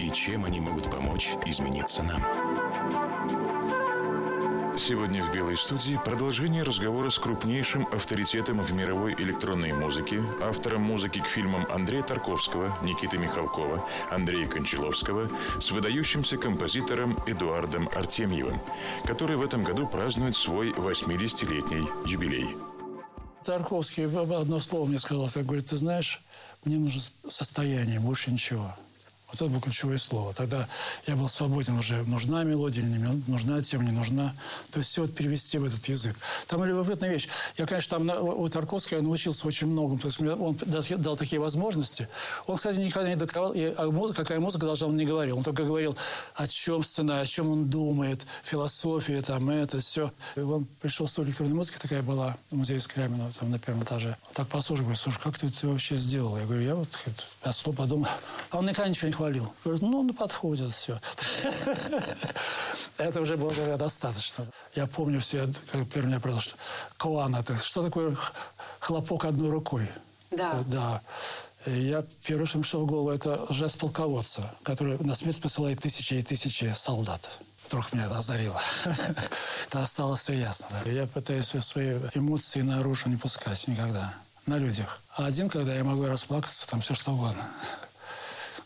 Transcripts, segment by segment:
и чем они могут помочь измениться нам. Сегодня в «Белой студии» продолжение разговора с крупнейшим авторитетом в мировой электронной музыке, автором музыки к фильмам Андрея Тарковского, Никиты Михалкова, Андрея Кончаловского, с выдающимся композитором Эдуардом Артемьевым, который в этом году празднует свой 80-летний юбилей. Тарковский одно слово мне сказал, так говорит, ты знаешь, мне нужно состояние, больше ничего. Вот это было ключевое слово. Тогда я был свободен уже, нужна мелодия или не нужна тема, не нужна. То есть все вот перевести в этот язык. Там любопытная вещь. Я, конечно, там у Тарковского я научился очень многому, потому что он дал, такие возможности. Он, кстати, никогда не диктовал, и, а какая музыка должна, он не говорил. Он только говорил, о чем сцена, о чем он думает, философия, там, это, все. И он пришел с электронной музыкой, такая была в музее Скрябина, там, на первом этаже. Так послушал, говорит, слушай, как ты это вообще сделал? Я говорю, я вот я слово подумал. А он никогда ничего не хвалил. Говорит, ну, ну, подходит все. Это уже было говоря, достаточно. Я помню все, как первый меня произошло, что клан это. Что такое хлопок одной рукой? Да. Да. И я первое, что пришел в голову, это жест полководца, который на смерть посылает тысячи и тысячи солдат. Вдруг меня это озарило. Это осталось все ясно. Я пытаюсь свои эмоции наружу не пускать никогда. На людях. А один, когда я могу расплакаться, там все что угодно.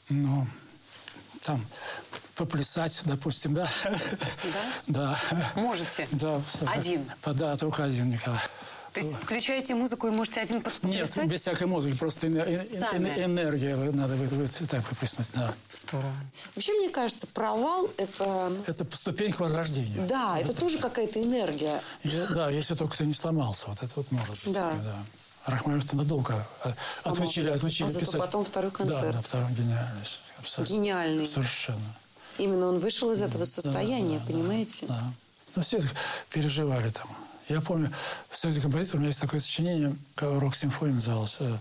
Ну, там поплясать, допустим, да? Да? Да. Можете? Да. Один? Да, только один, Николай. То есть включаете музыку и можете один поплясать? Нет, без всякой музыки, просто энергия надо так выплеснуть, да. Здорово. Вообще, мне кажется, провал – это… Это ступенька возрождения. Да, это, это тоже какая-то энергия. Да, если только ты не сломался, вот это вот может быть. Да. да. Рахманинов надолго э, отучили, отучили а зато писать. потом второй концерт. Да, на втором гениальный. Абсолютно. Гениальный. Совершенно. Именно он вышел из этого состояния, да, понимаете? Да. Ну, все переживали там. Я помню, в Союзе композиторов у меня есть такое сочинение, рок-симфония называлось, э,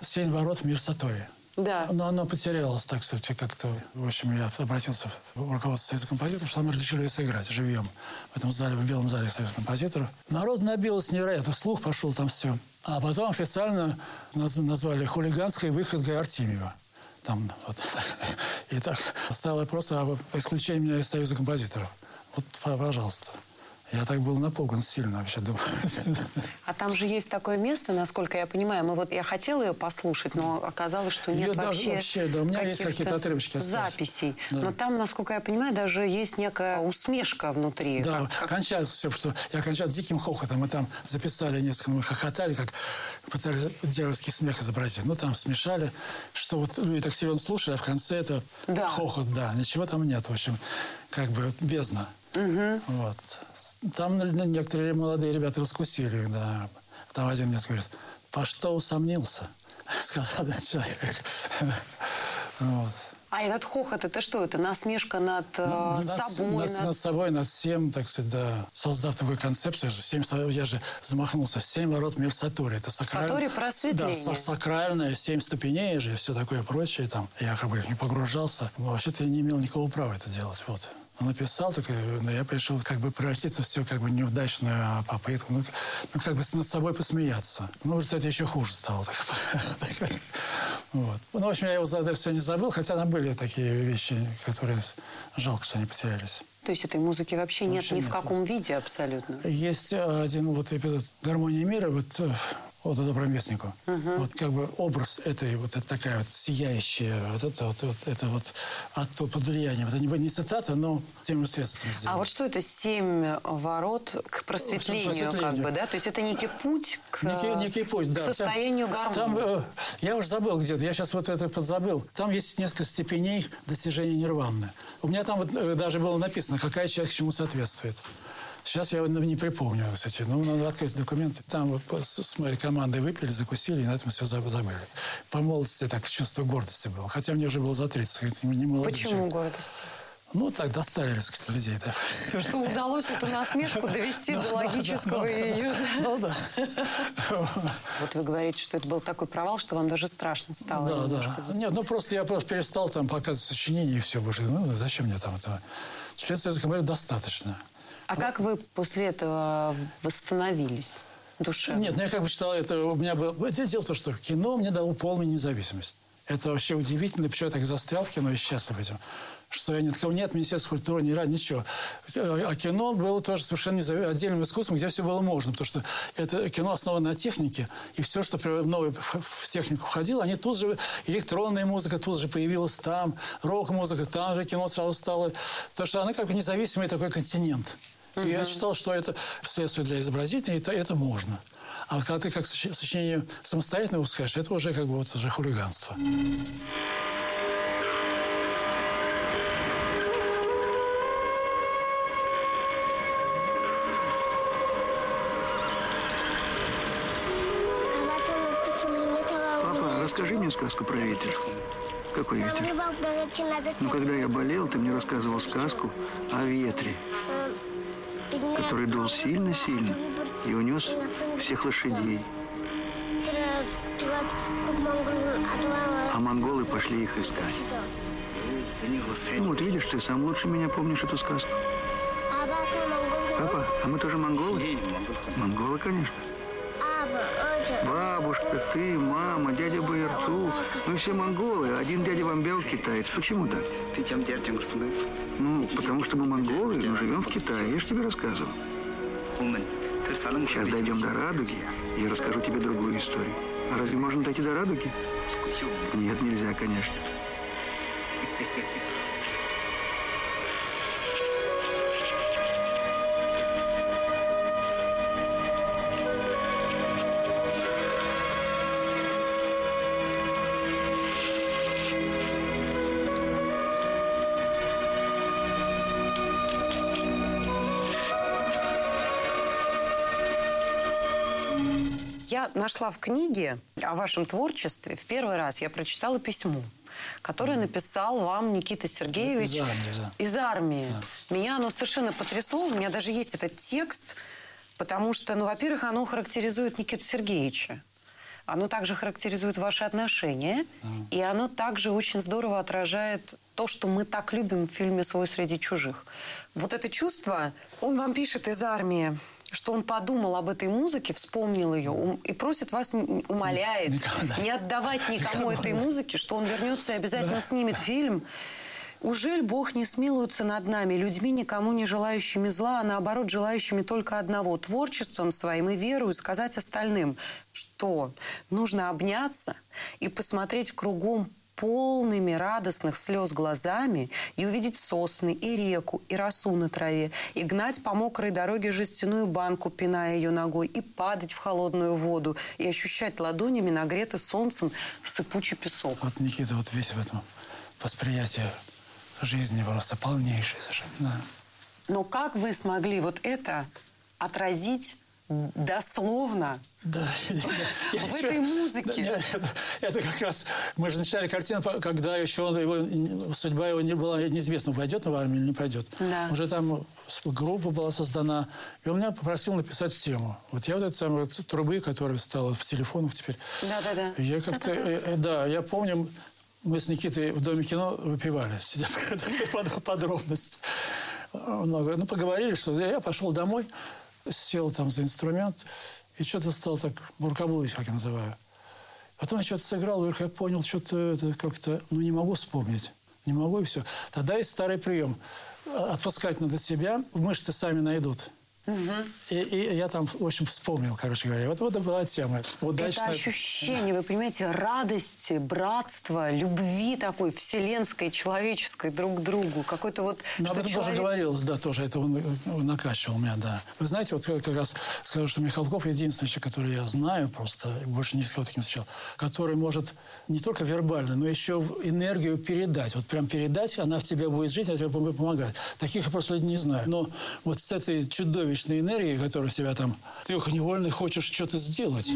«Семь ворот в мир Сатори». Да. Но оно потерялось, так сказать, как-то. В общем, я обратился в руководство Союза композиторов, что мы решили сыграть живьем в этом зале, в Белом зале Союза композиторов. Народ набилось невероятно, слух пошел там все. А потом официально назвали хулиганской выходкой Артемьева. Там вот. И так стало вопрос об исключении меня из Союза композиторов. Вот, пожалуйста. Я так был напуган сильно вообще, думаю. А там же есть такое место, насколько я понимаю. Мы вот, я хотела ее послушать, но оказалось, что нет Ее вообще, вообще, да, у меня есть какие-то отрывочки остались. записей. Да. Но там, насколько я понимаю, даже есть некая усмешка внутри. Да, Как- кончается все, что я кончал диким хохотом. Мы там записали несколько, мы хохотали, как пытались дьявольский смех изобразить. Ну, там смешали, что вот люди так сильно слушали, а в конце это Да. хохот, да. Ничего там нет, в общем, как бы бездна. Вот. Там некоторые молодые ребята раскусили, да. Там один мне говорит, по что усомнился? Сказал один человек. Вот. А этот хохот, это что? Это насмешка над, э, Ну, над, собой? над- над- над собой, над всем, так сказать, да. Создав такую концепцию, семь, я же замахнулся, семь ворот мир Сатори. Это сакраль... Сатори просветление. Да, са- сакральное, семь ступеней же, все такое прочее там. Я как бы не погружался. Вообще-то я не имел никакого права это делать, вот. Он написал, так, но я пришел как бы превратиться все как бы неудачную попытку, ну, ну, как бы над собой посмеяться. Ну, кстати, еще хуже стало. Так, вот. Ну, в общем, я его за это все не забыл, хотя там были такие вещи, которые жалко, что они потерялись. То есть этой музыки вообще, нет Вообще ни в нет. каком виде абсолютно. Есть э, один вот эпизод «Гармония мира», вот э, вот доброму местнику. Вот как бы образ этой вот это такая вот сияющая, вот это вот, вот это вот оттуда под влиянием. Это не, не цитата, но тем средством А сделано. вот что это семь ворот к просветлению, как просветлению. бы, да? То есть это некий путь к, Некий, некий путь, да. к состоянию гармонии. Там, э, я уже забыл где-то, я сейчас вот это подзабыл. Там есть несколько степеней достижения нирваны. У меня там вот, э, даже было написано, какая часть чему соответствует. Сейчас я ну, не припомню, кстати. Ну, надо открыть документы. Там вот с, моей командой выпили, закусили, и на этом все забыли. По молодости так чувство гордости было. Хотя мне уже было за 30. это Не молодой Почему человек. гордость? Ну, так достали, сказать, людей, да. Что удалось эту насмешку довести до логического ее. Ну, да. Вот вы говорите, что это был такой провал, что вам даже страшно стало. Да, да. Нет, ну просто я просто перестал там показывать сочинения и все. Больше, ну, зачем мне там это? Член Союза достаточно. А как вы после этого восстановились душевно? Нет, ну я как бы считал, это у меня было... Дело в том, что кино мне дало полную независимость. Это вообще удивительно, почему я так застрял в кино и счастлив этим. Что я ни от кого нет, Министерства культуры, ни ради, ничего. А кино было тоже совершенно отдельным искусством, где все было можно. Потому что это кино основано на технике, и все, что новое в технику входило, они тут же... Электронная музыка тут же появилась там, рок-музыка, там же кино сразу стало... Потому что она как бы независимый такой континент. И я считал, что это следствие для изобразительного, и это, это можно. А вот когда ты как соч- сочинение самостоятельно выпускаешь, это уже как бы вот уже хулиганство. Папа, расскажи мне сказку про ветер. Какой ветер? Ну, когда я болел, ты мне рассказывал сказку о ветре, который дул сильно-сильно и унес всех лошадей. А монголы пошли их искать. Ну, вот видишь, ты сам лучше меня помнишь эту сказку. Папа, а мы тоже монголы? Монголы, конечно. Бабушка, ты, мама, дядя Байерту. Мы все монголы, один дядя Вамбел китаец. Почему так? Ну, потому что мы монголы, но живем в Китае. Я же тебе рассказывал. Сейчас дойдем до радуги, и я расскажу тебе другую историю. А разве можно дойти до радуги? Нет, нельзя, конечно. Нашла в книге о вашем творчестве в первый раз. Я прочитала письмо, которое написал вам Никита Сергеевич Из армии, да. из армии. Меня оно совершенно потрясло. У меня даже есть этот текст, потому что, ну, во-первых, оно характеризует Никиту Сергеевича. Оно также характеризует ваши отношения, и оно также очень здорово отражает то, что мы так любим в фильме «Свой среди чужих». Вот это чувство, он вам пишет из армии, что он подумал об этой музыке, вспомнил ее и просит вас, умоляет, Никогда. не отдавать никому Никому, этой да. музыки, что он вернется и обязательно снимет фильм. Ужель Бог не смилуется над нами, людьми, никому не желающими зла, а наоборот, желающими только одного – творчеством своим и верою сказать остальным, что нужно обняться и посмотреть кругом полными радостных слез глазами и увидеть сосны, и реку, и росу на траве, и гнать по мокрой дороге жестяную банку, пиная ее ногой, и падать в холодную воду, и ощущать ладонями нагретый солнцем сыпучий песок. Вот Никита вот весь в этом восприятии жизни просто полнейший совершенно. да. Но как вы смогли вот это отразить дословно Да. Я В еще- этой музыке. Да, нет, это, как раз... Мы же начинали картину, когда еще он- его, судьба его не была неизвестна, пойдет он в армию или не пойдет. Да. Уже там группа была создана. И он меня попросил написать тему. Вот я вот эти самые трубы, которые стала в телефонах теперь. Да-да-да. Я как-то... э, э, Да, я помню, мы с Никитой в Доме кино выпивали. Сидя под- подробности. Много. Ну, поговорили, что я пошел домой, сел там за инструмент и что-то стал так буркаблыть, как я называю. Потом я что-то сыграл, вдруг я понял, что-то это как-то, ну, не могу вспомнить. Не могу, и все. Тогда есть старый прием. Отпускать надо себя, мышцы сами найдут. И, и я там, в общем, вспомнил, короче говоря. Вот, вот это была тема. Удачно. Это ощущение, вы понимаете, радости, братства, любви такой вселенской, человеческой друг к другу. Какой-то вот... Ну, об этом человек- тоже говорилось, да, тоже это он, э, накачивал меня, да. Вы знаете, вот как раз скажу, что Михалков единственный человек, который я знаю просто, больше ни с кем таким не встречал, который может не только вербально, но еще энергию передать. Вот прям передать, она в тебе будет жить, она тебе помогать. Таких я просто не знаю. Но вот с этой чудовищной энергией, которая в тебя там, ты невольно хочешь что-то сделать.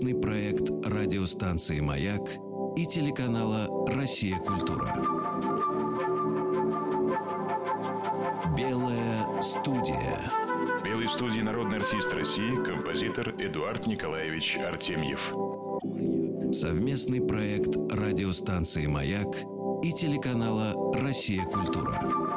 Совместный проект радиостанции «Маяк» и телеканала «Россия. Культура». Белая студия. В белой студии народный артист России, композитор Эдуард Николаевич Артемьев. Совместный проект радиостанции «Маяк» и телеканала «Россия. Культура».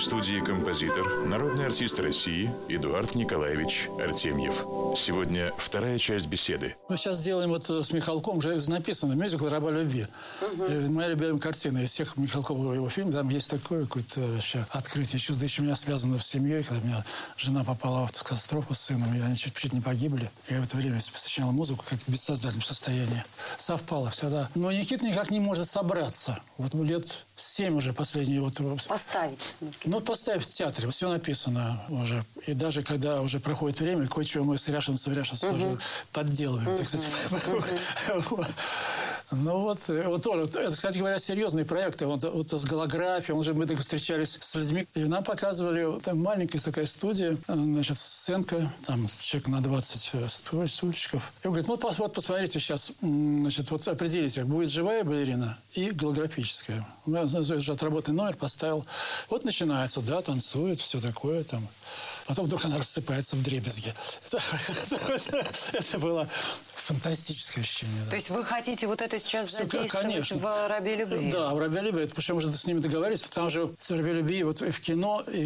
Студии композитор, народный артист России Эдуард Николаевич Артемьев. Сегодня вторая часть беседы. Мы сейчас сделаем вот с Михалком, уже написано, мюзикл «Раба любви». Э, Моя любимая картина из всех Михалкова его фильмов. Там есть такое какое-то вообще открытие чувства. Еще у меня связано с семьей, когда у меня жена попала в катастрофу с сыном, и они чуть-чуть не погибли. Я в это время сочинял музыку, как в бессознательном состоянии. Совпало все, да. Но Никита никак не может собраться. Вот лет семь уже последние вот Поставить, в смысле. ну, вот поставь в театре, все написано уже. И даже когда уже проходит время, кое-чего мы с Ряшином, с Ряшином уже подделываем, так сказать. Вот. Ну вот, э, вот Оля, вот это, кстати говоря, серьезный проект. Вот, вот с голографией, он же мы так встречались с людьми, и нам показывали, там маленькая такая студия, э, значит, сценка, там человек на 20 э, стуль- стульчиков. И он говорит, ну пос- вот посмотрите сейчас, значит, вот определите, будет живая балерина и голографическая. Я уже отработанный номер поставил. Вот начинается, да, танцует, все такое там. Потом вдруг она рассыпается в дребезги. Это было фантастическое ощущение. да. То есть вы хотите вот это сейчас Всё, к- задействовать конечно. в «Рабе любви»? Да, в «Рабе любви». Это Причем уже с ними договорились. Там же в «Рабе любви» вот в кино и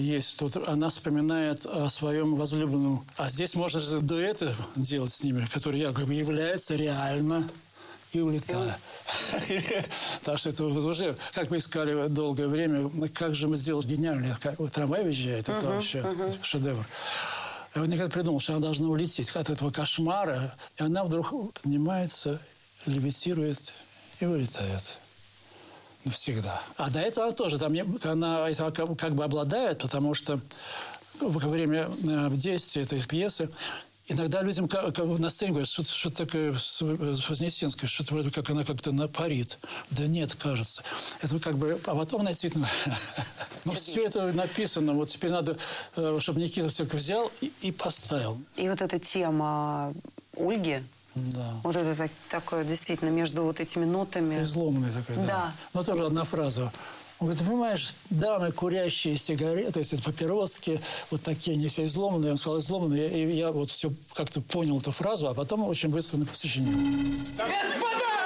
есть. Тут она вспоминает о своем возлюбленном. А здесь можно же дуэты делать с ними, которые якобы являются реально и улетая. Так что это уже, как мы искали долгое время, как же мы сделали вот трамвай въезжает, это вообще шедевр. Я вот никогда придумал, что она должна улететь от этого кошмара, и она вдруг поднимается, левитирует и вылетает. Навсегда. А до этого тоже там она как бы обладает, потому что во время э, действия этой пьесы иногда людям как, как бы на сцене говорят, что-то, что такое Вознесенское, что-то вроде как она как-то напарит. Да нет, кажется. Это как бы... А потом действительно... Ну, все это написано. Вот теперь надо, э, чтобы Никита все взял и, и поставил. И вот эта тема Ольги, Да. вот это так- такое действительно между вот этими нотами. Изломанный такой, да. Да. Но тоже одна фраза. Он говорит, ты понимаешь, дамы, курящие сигареты, то есть это папироски, вот такие, они все изломанные. Он сказал, изломанные. И я вот все как-то понял эту фразу, а потом очень быстро сочинил. Господа!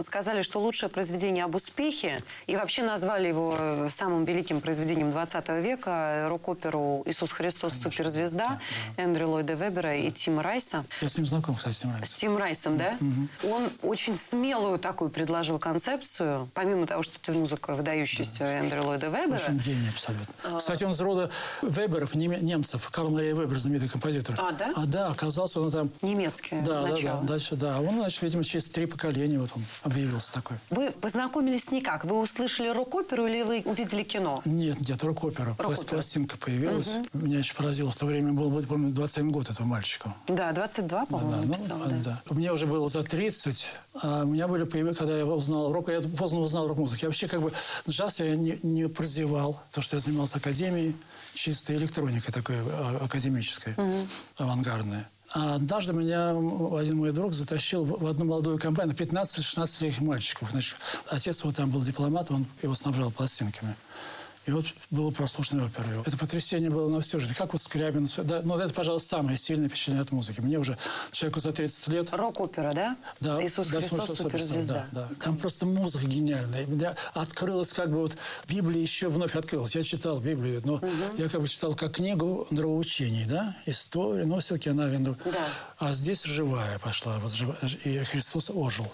Сказали, что лучшее произведение об успехе, и вообще назвали его э, самым великим произведением 20 века, э, рок-оперу «Иисус Христос. Суперзвезда» Эндрю Ллойда Вебера и Тима Райса. Я с ним знаком, кстати, с Тим С Райсом. Тим Райсом, да? Он очень смелую такую предложил концепцию, помимо того, что это музыка выдающаяся Эндрю Ллойда Вебера. Очень гений абсолютно. А. Кстати, он из рода Веберов, немцев. Карл Мария Вебер, знаменитый композитор. А, да? А, да, оказался он там... Немецкое Да, да, начало. да, дальше, да. Он, значит, видимо, через три поколения вот он объявился такой. Вы познакомились с ней как? Вы услышали рок-оперу или вы увидели кино? Нет, нет, рок-опера. Пласт- Рок-опера. Пластинка появилась. Меня еще поразило. В то время был, помню, 21 год этому мальчику. Да, 22, по-моему, Да, ну, написала, а, да. да. Мне уже было за 30, а у меня были появи- когда я узнал рок, я поздно узнал рок-музыку. Я вообще как бы джаз я не, не прозевал, потому что я занимался академией, чистой электроникой такой а, академической, авангардной. А однажды меня один мой друг затащил в одну молодую компанию, 15-16-летних мальчиков. Значит, отец его там был дипломат, он его снабжал пластинками. И вот было прослушано его. Это потрясение было на всю жизнь. Как вот Скрябин. Да, ну, это, пожалуй, самое сильное впечатление от музыки. Мне уже, человеку за 30 лет, Рок-опера, да? да, Иисус да, Христос, «Иисус суперзвезда. Да, да. Там просто музыка гениальная. У меня открылась как бы вот... Библия еще вновь открылась. Я читал Библию, но я как бы читал как книгу нравоучений, да, историю, но все-таки она... ну, Да. А здесь живая пошла. Вот, и Христос ожил.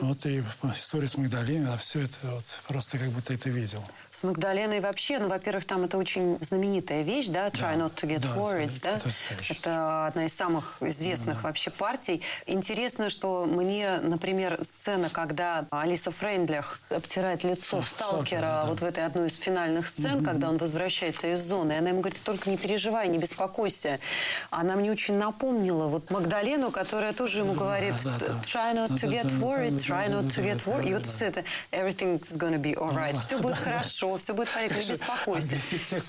Вот и история с Магдалиной, а все это вот просто как будто это видел. С Магдаленой вообще, ну, во-первых, там это очень знаменитая вещь, да, Try Да, not to get да, worried, это да? потрясающе. Это одна из самых известных вообще партий. Интересно, что мне, например, сцена, когда Алиса Фрейндлях обтирает лицо Ах, сталкера да. вот в этой одной из финальных сцен, когда он возвращается из зоны, и она ему говорит, только не переживай, не беспокойся. Она мне очень напомнила вот Магдалену, которая тоже ему говорит, да, да. try not to Да, get да, да, worried, да, try not to get worried. И вот все это everything's gonna be alright. Все будет хорошо, все будет порядке, не беспокойся.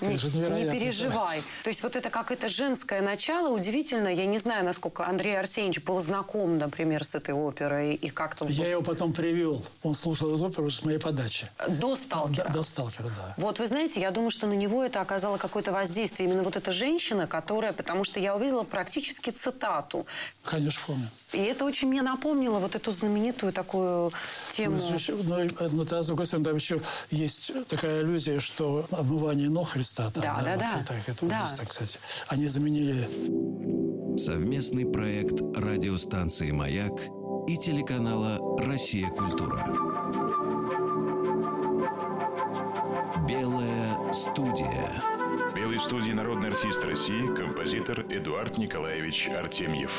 Не, переживай. То есть вот это как это женское начало, удивительно. Я не знаю, насколько Андрей Арсеньевич был знаком, например, с этой оперой и как-то Я его потом привел. Он слушал эту оперу с моей подачи. до сталкера. До сталкера, да. Вот вы знаете, я думаю, что на него это оказало какое-то воздействие. Именно вот эта женщина, которая, потому что я увидела практически цитату. Конечно, помню. И это очень мне напомнило вот эту знаменитую такую тему. Ну, еще- ну, и, э, ну, да, с другой стороны, там еще есть такая иллюзия, что обмывание ног Христа. Там, Да, да, вот да. так, это вот Да. здесь, так, кстати. Они заменили Совместный проект радиостанции «Маяк» и телеканала «Россия. Культура». Белая студия. В белой студии народный артист России, композитор Эдуард Николаевич Артемьев.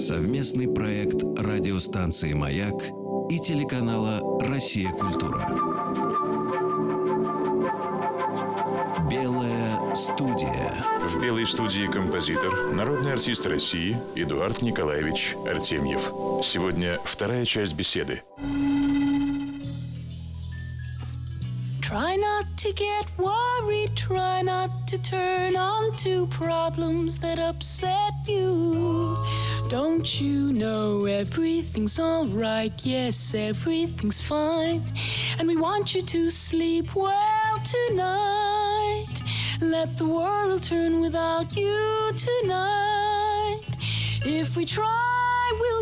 Совместный проект радиостанции «Маяк» и телеканала «Россия. Культура». Белая студия. В белой студии композитор, народный артист России Эдуард Николаевич Артемьев. Сегодня вторая часть беседы. To get worried, try not to turn on to problems that upset you. Don't you know everything's alright? Yes, everything's fine. And we want you to sleep well tonight. Let the world turn without you tonight. If we try,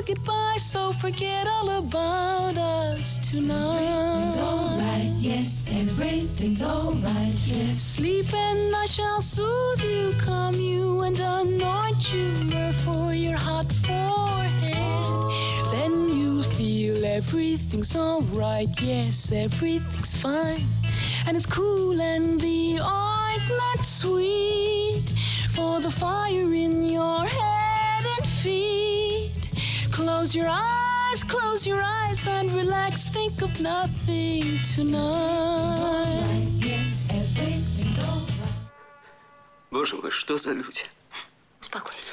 we'll so forget all about us tonight. Everything's alright, yes, everything's alright, yes. Sleep and I shall soothe you, calm you, and anoint you myrrh for your hot forehead. Then you'll feel everything's alright, yes, everything's fine. And it's cool and the ointment sweet for the fire in your head and feet. Close your eyes, close your eyes and relax, think of nothing tonight. Yes, everything's alright. Боже мой, что за люди? Успокойся.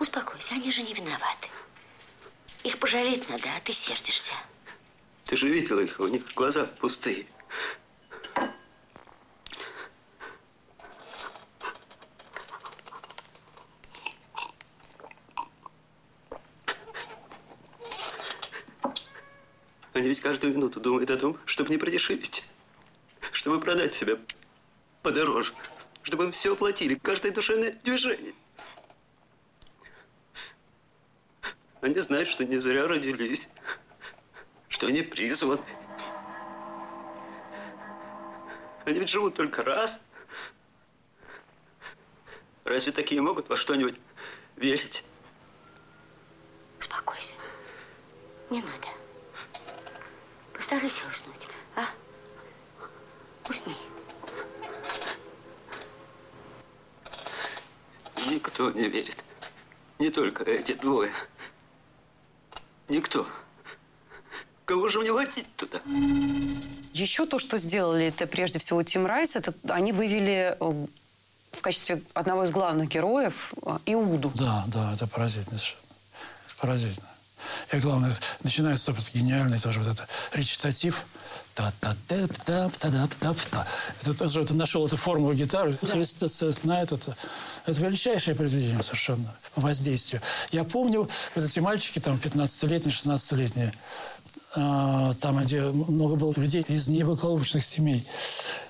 Успокойся, они же не виноваты. Их пожалеть надо, а ты сердишься. Ты же видела их, у них глаза пустые. Они ведь каждую минуту думают о том, чтобы не продешевить. Чтобы продать себя подороже. Чтобы им все оплатили, каждое душевное движение. Они знают, что не зря родились. что они призваны. Они ведь живут только раз. Разве такие могут во что-нибудь верить? Успокойся. Не надо. Постарайся уснуть, а? Усни. Никто не верит. Не только эти двое. Никто. Кого же мне водить туда? Еще то, что сделали, это прежде всего Тим Райс, это они вывели э, в качестве одного из главных героев э, Иуду. Да, да, это поразительно поразительно. И главное, начинает, собственно, гениальный тоже вот этот речитатив. Это тоже это нашел эту формулу гитары. Да. Христос знает это. Это величайшее произведение совершенно воздействие. Я помню, вот эти мальчики, там, 15-летние, 16-летние, а, там, где много было людей из неблагополучных семей,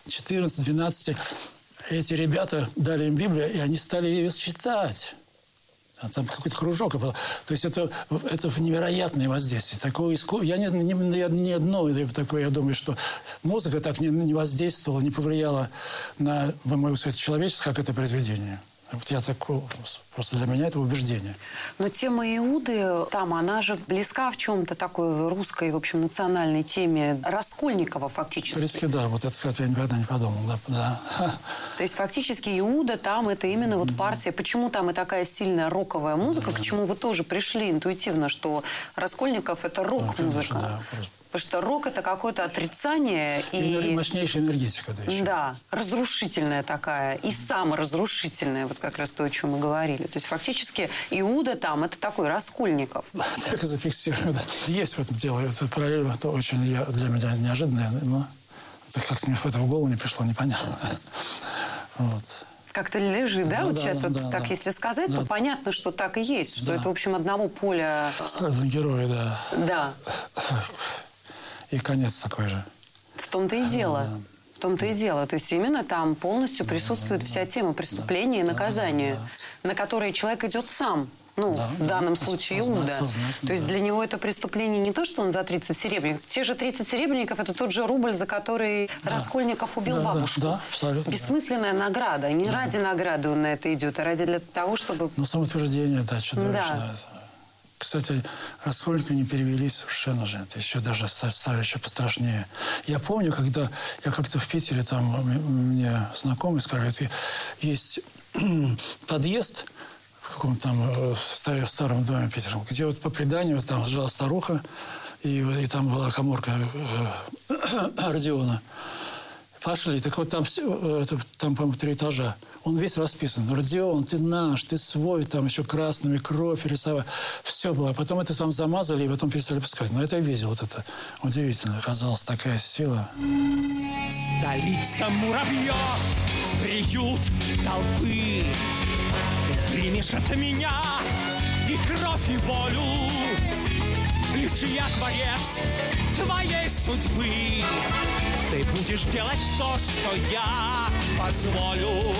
14-12, эти ребята дали им Библию, и они стали ее читать. А там какой-то кружок. То есть это, это невероятное воздействие. Такое иску... Я не, не, не одно такое, я думаю, что музыка так не, не воздействовала, не повлияла на, могу сказать, человечество, как это произведение. Вот я так, просто для меня это убеждение. Но тема Иуды там, она же близка в чем-то такой русской, в общем, национальной теме Раскольникова фактически. Принципе, да. Вот это, кстати, я никогда не подумал. Да, да. То есть фактически Иуда там это именно вот партия. Почему там и такая сильная роковая музыка? Почему вы тоже пришли интуитивно, что Раскольников это рок-музыка? Да, Потому что рок это какое-то отрицание и... и мощнейшая энергетика, да, еще. Да, разрушительная такая. И саморазрушительная, вот как раз то, о чем мы говорили. То есть фактически Иуда там это такой Раскольников. Так и зафиксируем, да. Есть в этом дело. Это параллель это очень для меня неожиданное, но как мне в это в голову не пришло, непонятно. Вот как-то лежит, да, ну, вот да, сейчас да, вот да, так, да. если сказать, да. то понятно, что так и есть, что да. это, в общем, одного поля... Герои, да. Да. И конец такой же. В том-то и дело. Да. В том-то и дело. То есть именно там полностью присутствует вся тема преступления да, и наказания, да, да. на которые человек идет сам. Ну, да, в данном да, случае Иуда. То есть да. для него это преступление не то, что он за 30 серебряников. Те же 30 серебряников – это тот же рубль, за который да. Раскольников убил да, бабушку. Да, да, абсолютно. Бессмысленная да. награда. Не да. ради награды он на это идет, а ради для того, чтобы… Ну, самоутверждение, да, чудовищное. Да. Кстати, Раскольника не перевели совершенно же. Это еще даже стали еще пострашнее. Я помню, когда я как-то в Питере, там мне знакомый сказали, есть подъезд в каком-то там э, старом, старом доме питерском, где вот по преданию там жила старуха, и, и там была коморка э, Родиона. Пошли. Так вот там, э, там по-моему, три этажа. Он весь расписан. Родион, ты наш, ты свой, там еще красными кровь рисовать. Все было. Потом это там замазали и потом перестали пускать. Но это я видел. Вот это удивительно. Оказалась такая сила. Столица муравьев, приют толпы. Ты примешь от меня и кровь, и волю. Лишь я творец твоей судьбы. Ты будешь делать то, что я позволю.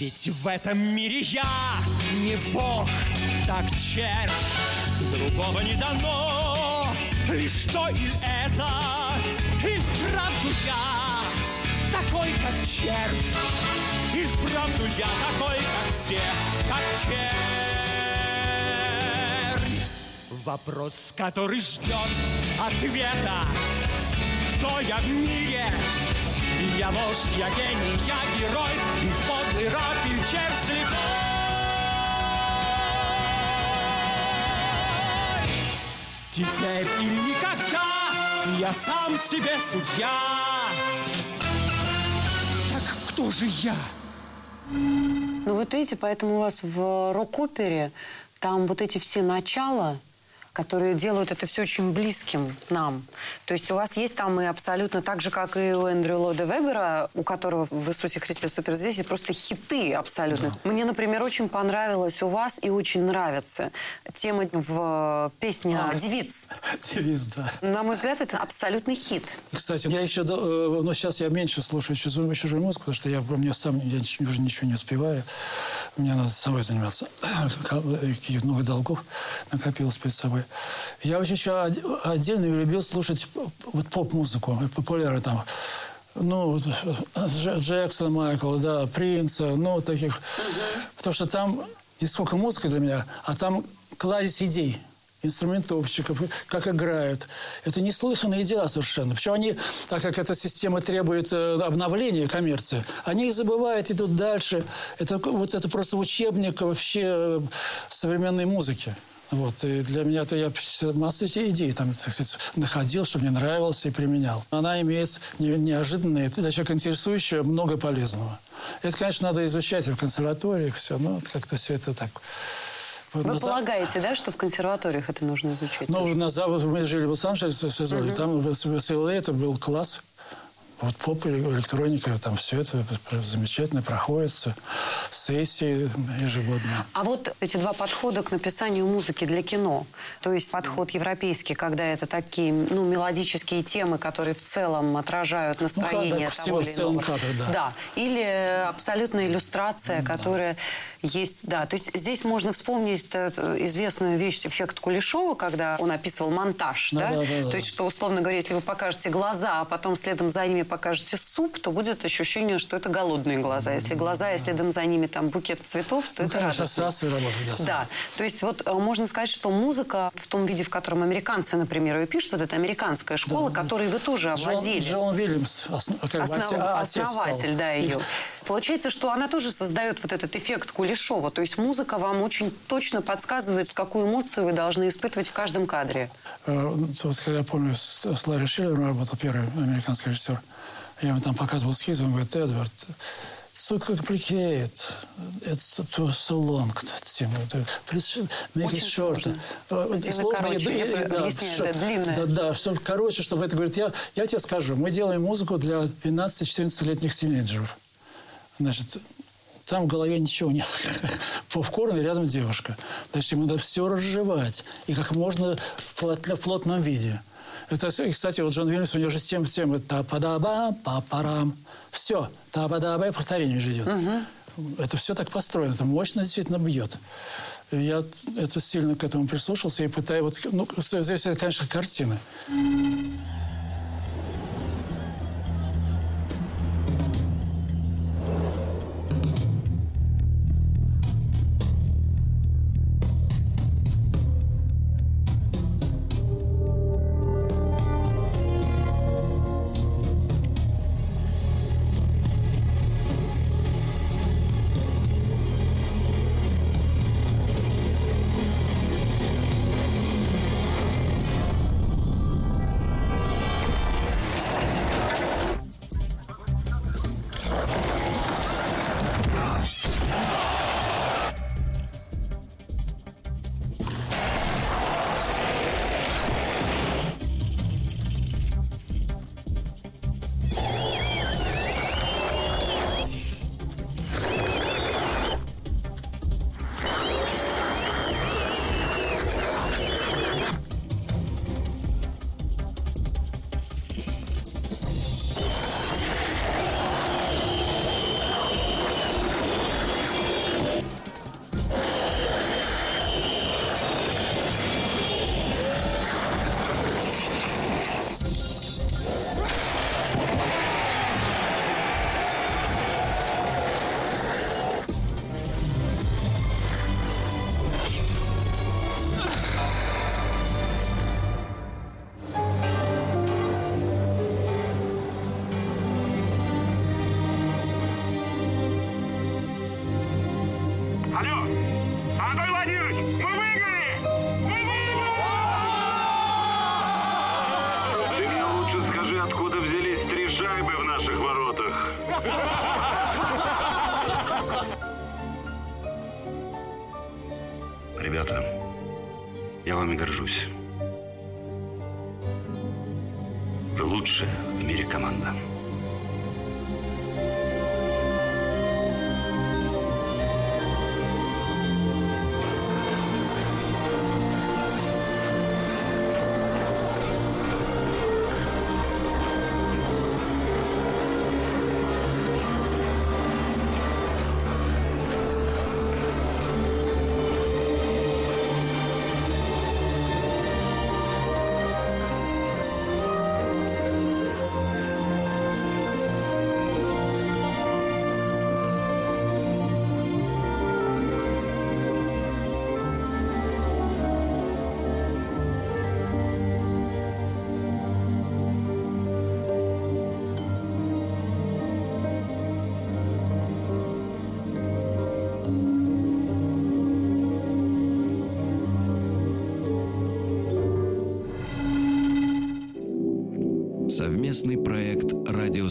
Ведь в этом мире я не бог, так червь. Другого не дано, лишь то и это. И вправду я такой, как червь. И вправду я такой, как все, как червь. Вопрос, который ждет ответа. Кто я в мире? Я вождь, я гений, я герой, и в подлый раб червь слепой. Теперь и никогда я сам себе судья. Так кто же я? Ну вот видите, поэтому у вас в рок-опере там вот эти все начала, которые делают это все очень близким нам. То есть у вас есть там и абсолютно так же, как и у Эндрю Лода Вебера, у которого в «Иисусе Христе суперзвезде» просто хиты абсолютно. Да. Мне, например, очень понравилось у вас и очень нравится тема в песне а, «Девиц». «Девиц», да. На мой взгляд, это абсолютный хит. Кстати, я еще, э, но сейчас я меньше слушаю чужую, чужую музыку, потому что я, мне сам я уже ничего не успеваю. Мне надо собой заниматься. Каких много долгов накопилось перед собой. Бы. Я очень еще отдельно любил слушать вот поп-музыку, популярную там. Ну, Дж- Джексона Майкла, да, Принца, ну, таких. Потому что там не сколько музыка для меня, а там кладезь идей инструментовщиков, как играют. Это неслыханные дела совершенно. Причем они, так как эта система требует э, обновления коммерции, они их забывают, идут дальше. Это, вот это просто учебник вообще э, современной музыки. Вот. И для меня это я массу этих идей там, так сказать, находил, что мне нравилось и применял. Она имеет не- неожиданные, для человека интересующего, много полезного. Это, конечно, надо изучать и в консерваториях, все. Вот как-то все это так. Вы на полагаете, да, что в консерваториях это нужно изучать? ну, на Запад мы жили в Лос-Анджелесе, Мгм. там в СЛА это был класс. Вот поп, электроника, там все это замечательно проходится. Сессии ежегодно. А вот эти два подхода к написанию музыки для кино, то есть подход европейский, когда это такие ну, мелодические темы, которые в целом отражают настроение кадр, того всего или иного. кадр, да. Или э, абсолютная иллюстрация, которая есть, да. То есть здесь можно вспомнить э, известную вещь эффект Кулешова, когда он описывал монтаж, Да, да? да, да, да. То есть, что, условно говоря, если вы покажете глаза, а потом следом за ними покажете суп, то будет ощущение, что это голодные глаза. Если глаза, и следом за ними там букет цветов, то Ну, это конечно, радостно. ассоциации работают, да. Да, то есть вот э, можно сказать, что музыка в том виде, в котором американцы, например, ее пишут, вот это американская школа, которой вы тоже Джон, овладели. Джон Вильямс, основ- как Основ- а, отец стал. основатель, да, И- ее. Получается, что она тоже создает вот этот эффект Кулешова. То есть музыка вам очень точно подсказывает, какую эмоцию вы должны испытывать в каждом кадре. Э, ну, Вот, когда я помню, с, Ларри Шиллером работал, первый американский режиссер. Я ему там показывал эскиз, он говорит, Эдвард, so complicated, it's too so long. Please make it shorter. сложно. Э, короче. Я и- да, объясняю, да, длинное. Да, да, короче, чтобы это говорит. Я, я тебе скажу, мы делаем музыку для 12-14-летних тинейджеров. Значит, там в голове ничего нет. Попкорн и рядом девушка. Значит, ему надо все разжевать. И как можно в, плотно- в плотном виде. Это, кстати, вот Джон Вильямс, у него же тем, тем, та падаба па парам Все, та падаба повторение же идет. Это все так построено, это мощно действительно бьет. Я это сильно к этому прислушался и пытаюсь... Вот, ну, здесь, конечно, картины.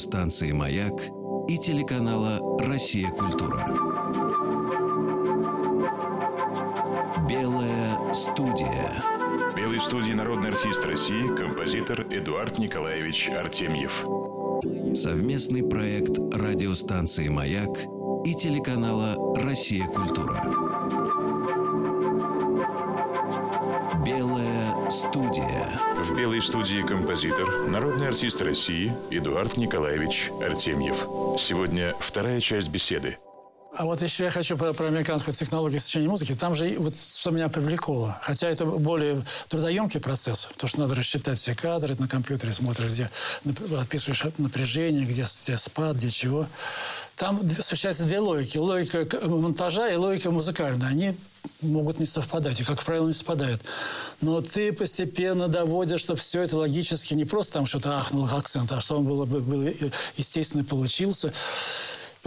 Радиостанции «Маяк» и телеканала «Россия. Культура». Белая студия. В белой студии народный артист России, композитор Эдуард Николаевич Артемьев. Совместный проект радиостанции «Маяк» и телеканала «Россия. Культура». Студии композитор, народный артист России Эдуард Николаевич Артемьев. Сегодня вторая часть беседы. А вот еще я хочу про, про американскую технологию сочинения музыки. Там же вот что меня привлекло. Хотя это более трудоемкий процесс, потому что надо рассчитать все кадры на компьютере, смотришь, где отписываешь напряжение, где, где спад, где чего. Там встречаются две логики. Логика монтажа и логика музыкальная. Они могут не совпадать, и, как правило, не совпадают. Но ты постепенно доводишь, что все это логически не просто там что-то ахнул акцент, а что он было бы был, естественно получился.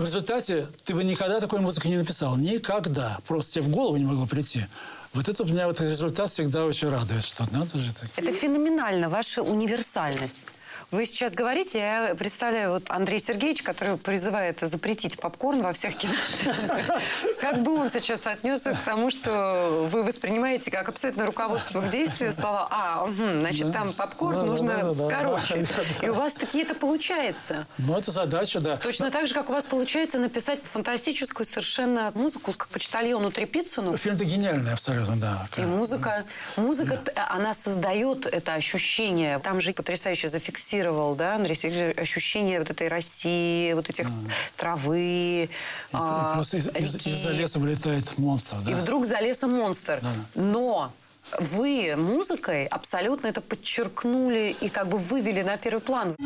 В результате ты бы никогда такой музыку не написал. Никогда. Просто тебе в голову не могло прийти. Вот это меня вот результат всегда очень радует, что надо же так. Это феноменально, ваша универсальность. Вы сейчас говорите, я представляю вот Андрей Сергеевич, который призывает запретить попкорн во всех кинотеатрах. Как бы он сейчас отнесся к тому, что вы воспринимаете как абсолютно руководство к действию слова «А, угу, значит, там попкорн нужно короче». И у вас таки это получается. Ну, это задача, да. Точно так же, как у вас получается написать фантастическую совершенно музыку к почтальону Трепицыну. Фильм-то гениальный абсолютно, да. И музыка, музыка, она создает это ощущение. Там же потрясающе зафиксировано зафиксировал, да, Андрей Сергеевич, ощущение вот этой России, вот этих mm. травы. И а, просто из, из, из-за леса вылетает монстр, да. И вдруг за лесом монстр. Да. Но вы музыкой абсолютно это подчеркнули и как бы вывели на первый план.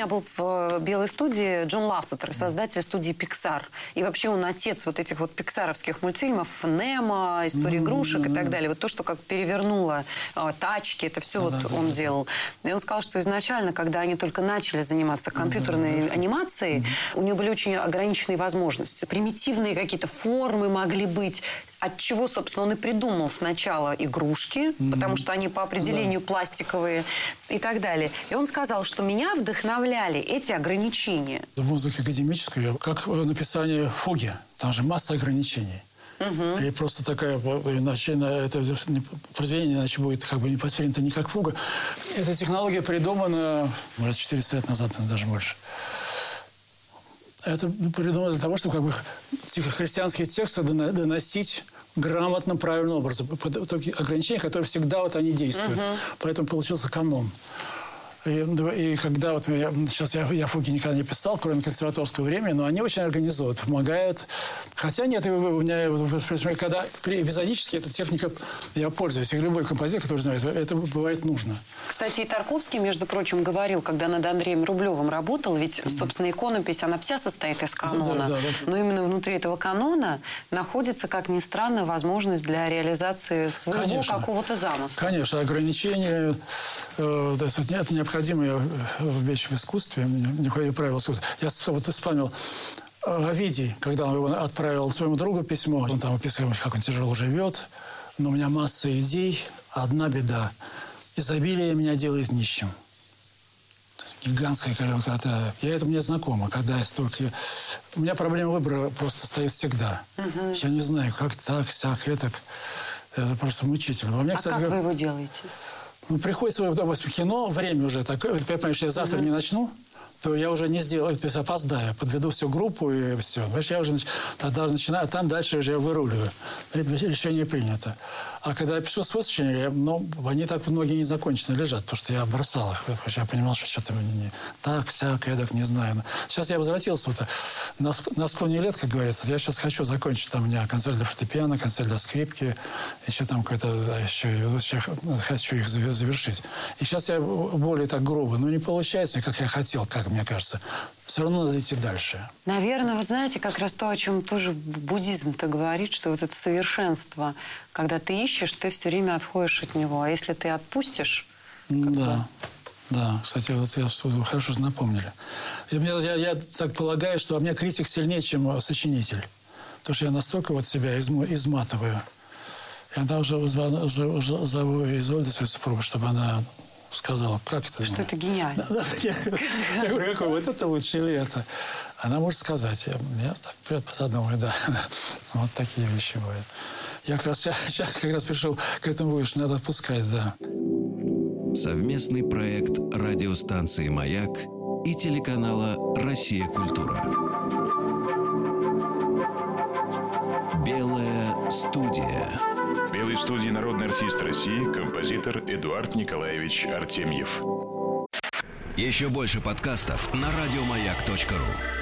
Меня был в э, белой студии Джон Лассетер, создатель студии Pixar. И вообще он отец вот этих вот пиксаровских мультфильмов «Немо», «История игрушек» и так далее. Вот то, что как перевернуло э, тачки, это все вот он делал. И он сказал, что изначально, когда они только начали заниматься компьютерной анимацией, у него были очень ограниченные возможности. Примитивные какие-то формы могли быть, от чего, собственно, он и придумал сначала игрушки, mm-hmm. потому что они по определению да. пластиковые и так далее. И он сказал, что меня вдохновляли эти ограничения. Музыка академическая, как написание фуги. Там же масса ограничений. Угу. И просто такая, иначе это произведение иначе будет как бы не воспринято не как фуга. Эта технология придумана, может, 400 лет назад, даже больше. Это придумано для того, чтобы как бы христианские тексты доносить грамотно, правильным образом. Такие ограничения, которые всегда вот они действуют. Uh-huh. Поэтому получился канон. И, и когда вот я, сейчас я, я фуги никогда не писал, кроме консерваторского времени, но они очень организуют, помогают. Хотя нет, у меня когда эпизодически эта техника я пользуюсь. И любой композитор, который знает, это бывает нужно. Кстати, и Тарковский, между прочим, говорил, когда над Андреем Рублевым работал, ведь, собственно, иконопись, она вся состоит из канона. Да, да, да. Но именно внутри этого канона находится, как ни странно, возможность для реализации своего какого-то замысла. Конечно, ограничения, э, это необходимо необходимая э, вещь в искусстве, необходимые правила искусства. Я вот вспомнил Овидий, когда он отправил своему другу письмо, он там описывает, как он тяжело живет, но у меня масса идей, одна беда. Изобилие меня делает нищим. гигантская какая-то... Я это мне знакомо, когда я столько... У меня проблема выбора просто стоит всегда. Мгм. Я не знаю, как так, сяк, это. Это просто мучительно. У меня, А кстати, как вы его делаете? Ну, приходится, допустим, в кино, время уже такое, ты понимаешь, я завтра не начну, то я уже не сделаю, то есть опоздаю, подведу всю группу и все. Понимаешь, я уже тогда начинаю, а там дальше уже я выруливаю. Решение принято. А когда я пишу свой сочинение, я, ну, они так многие не закончены лежат, потому что я бросал их. Хотя я понимал, что что-то не так, всяк, эдак, не знаю. Сейчас я возвратился вот, на, ск- на склоне лет, как говорится. Я сейчас хочу закончить. Там у меня концерт для фортепиано, концерт для скрипки, еще там какой-то, а, еще, я х- хочу их заве- завершить. И сейчас я более так грубо, но не получается, как я хотел, как мне кажется. Все равно надо идти дальше. Наверное, вы знаете, как раз то, о чем тоже буддизм-то говорит, что вот это совершенство, когда ты ищешь, ты все время отходишь от него. А если ты отпустишь, Да. Да, кстати, вот я хорошо напомнили. И мне- я, я так полагаю, что во мне критик сильнее, чем сочинитель. Потому что я настолько вот себя измо- изматываю. Я даже зва- уже- уже зову Изольду, свою супругу, чтобы она сказала, как это? что это гениально. Я, я говорю, какой, вот это лучше или это? Она может сказать. Я, я так задумаю, да. Вот такие вещи бывают. Я как раз сейчас как раз пришел к этому выводу, что надо отпускать, да. Совместный проект радиостанции «Маяк» и телеканала «Россия. Культура». Белая студия. В белой студии народный артист России, композитор Эдуард Николаевич Артемьев. Еще больше подкастов на радиомаяк.ру.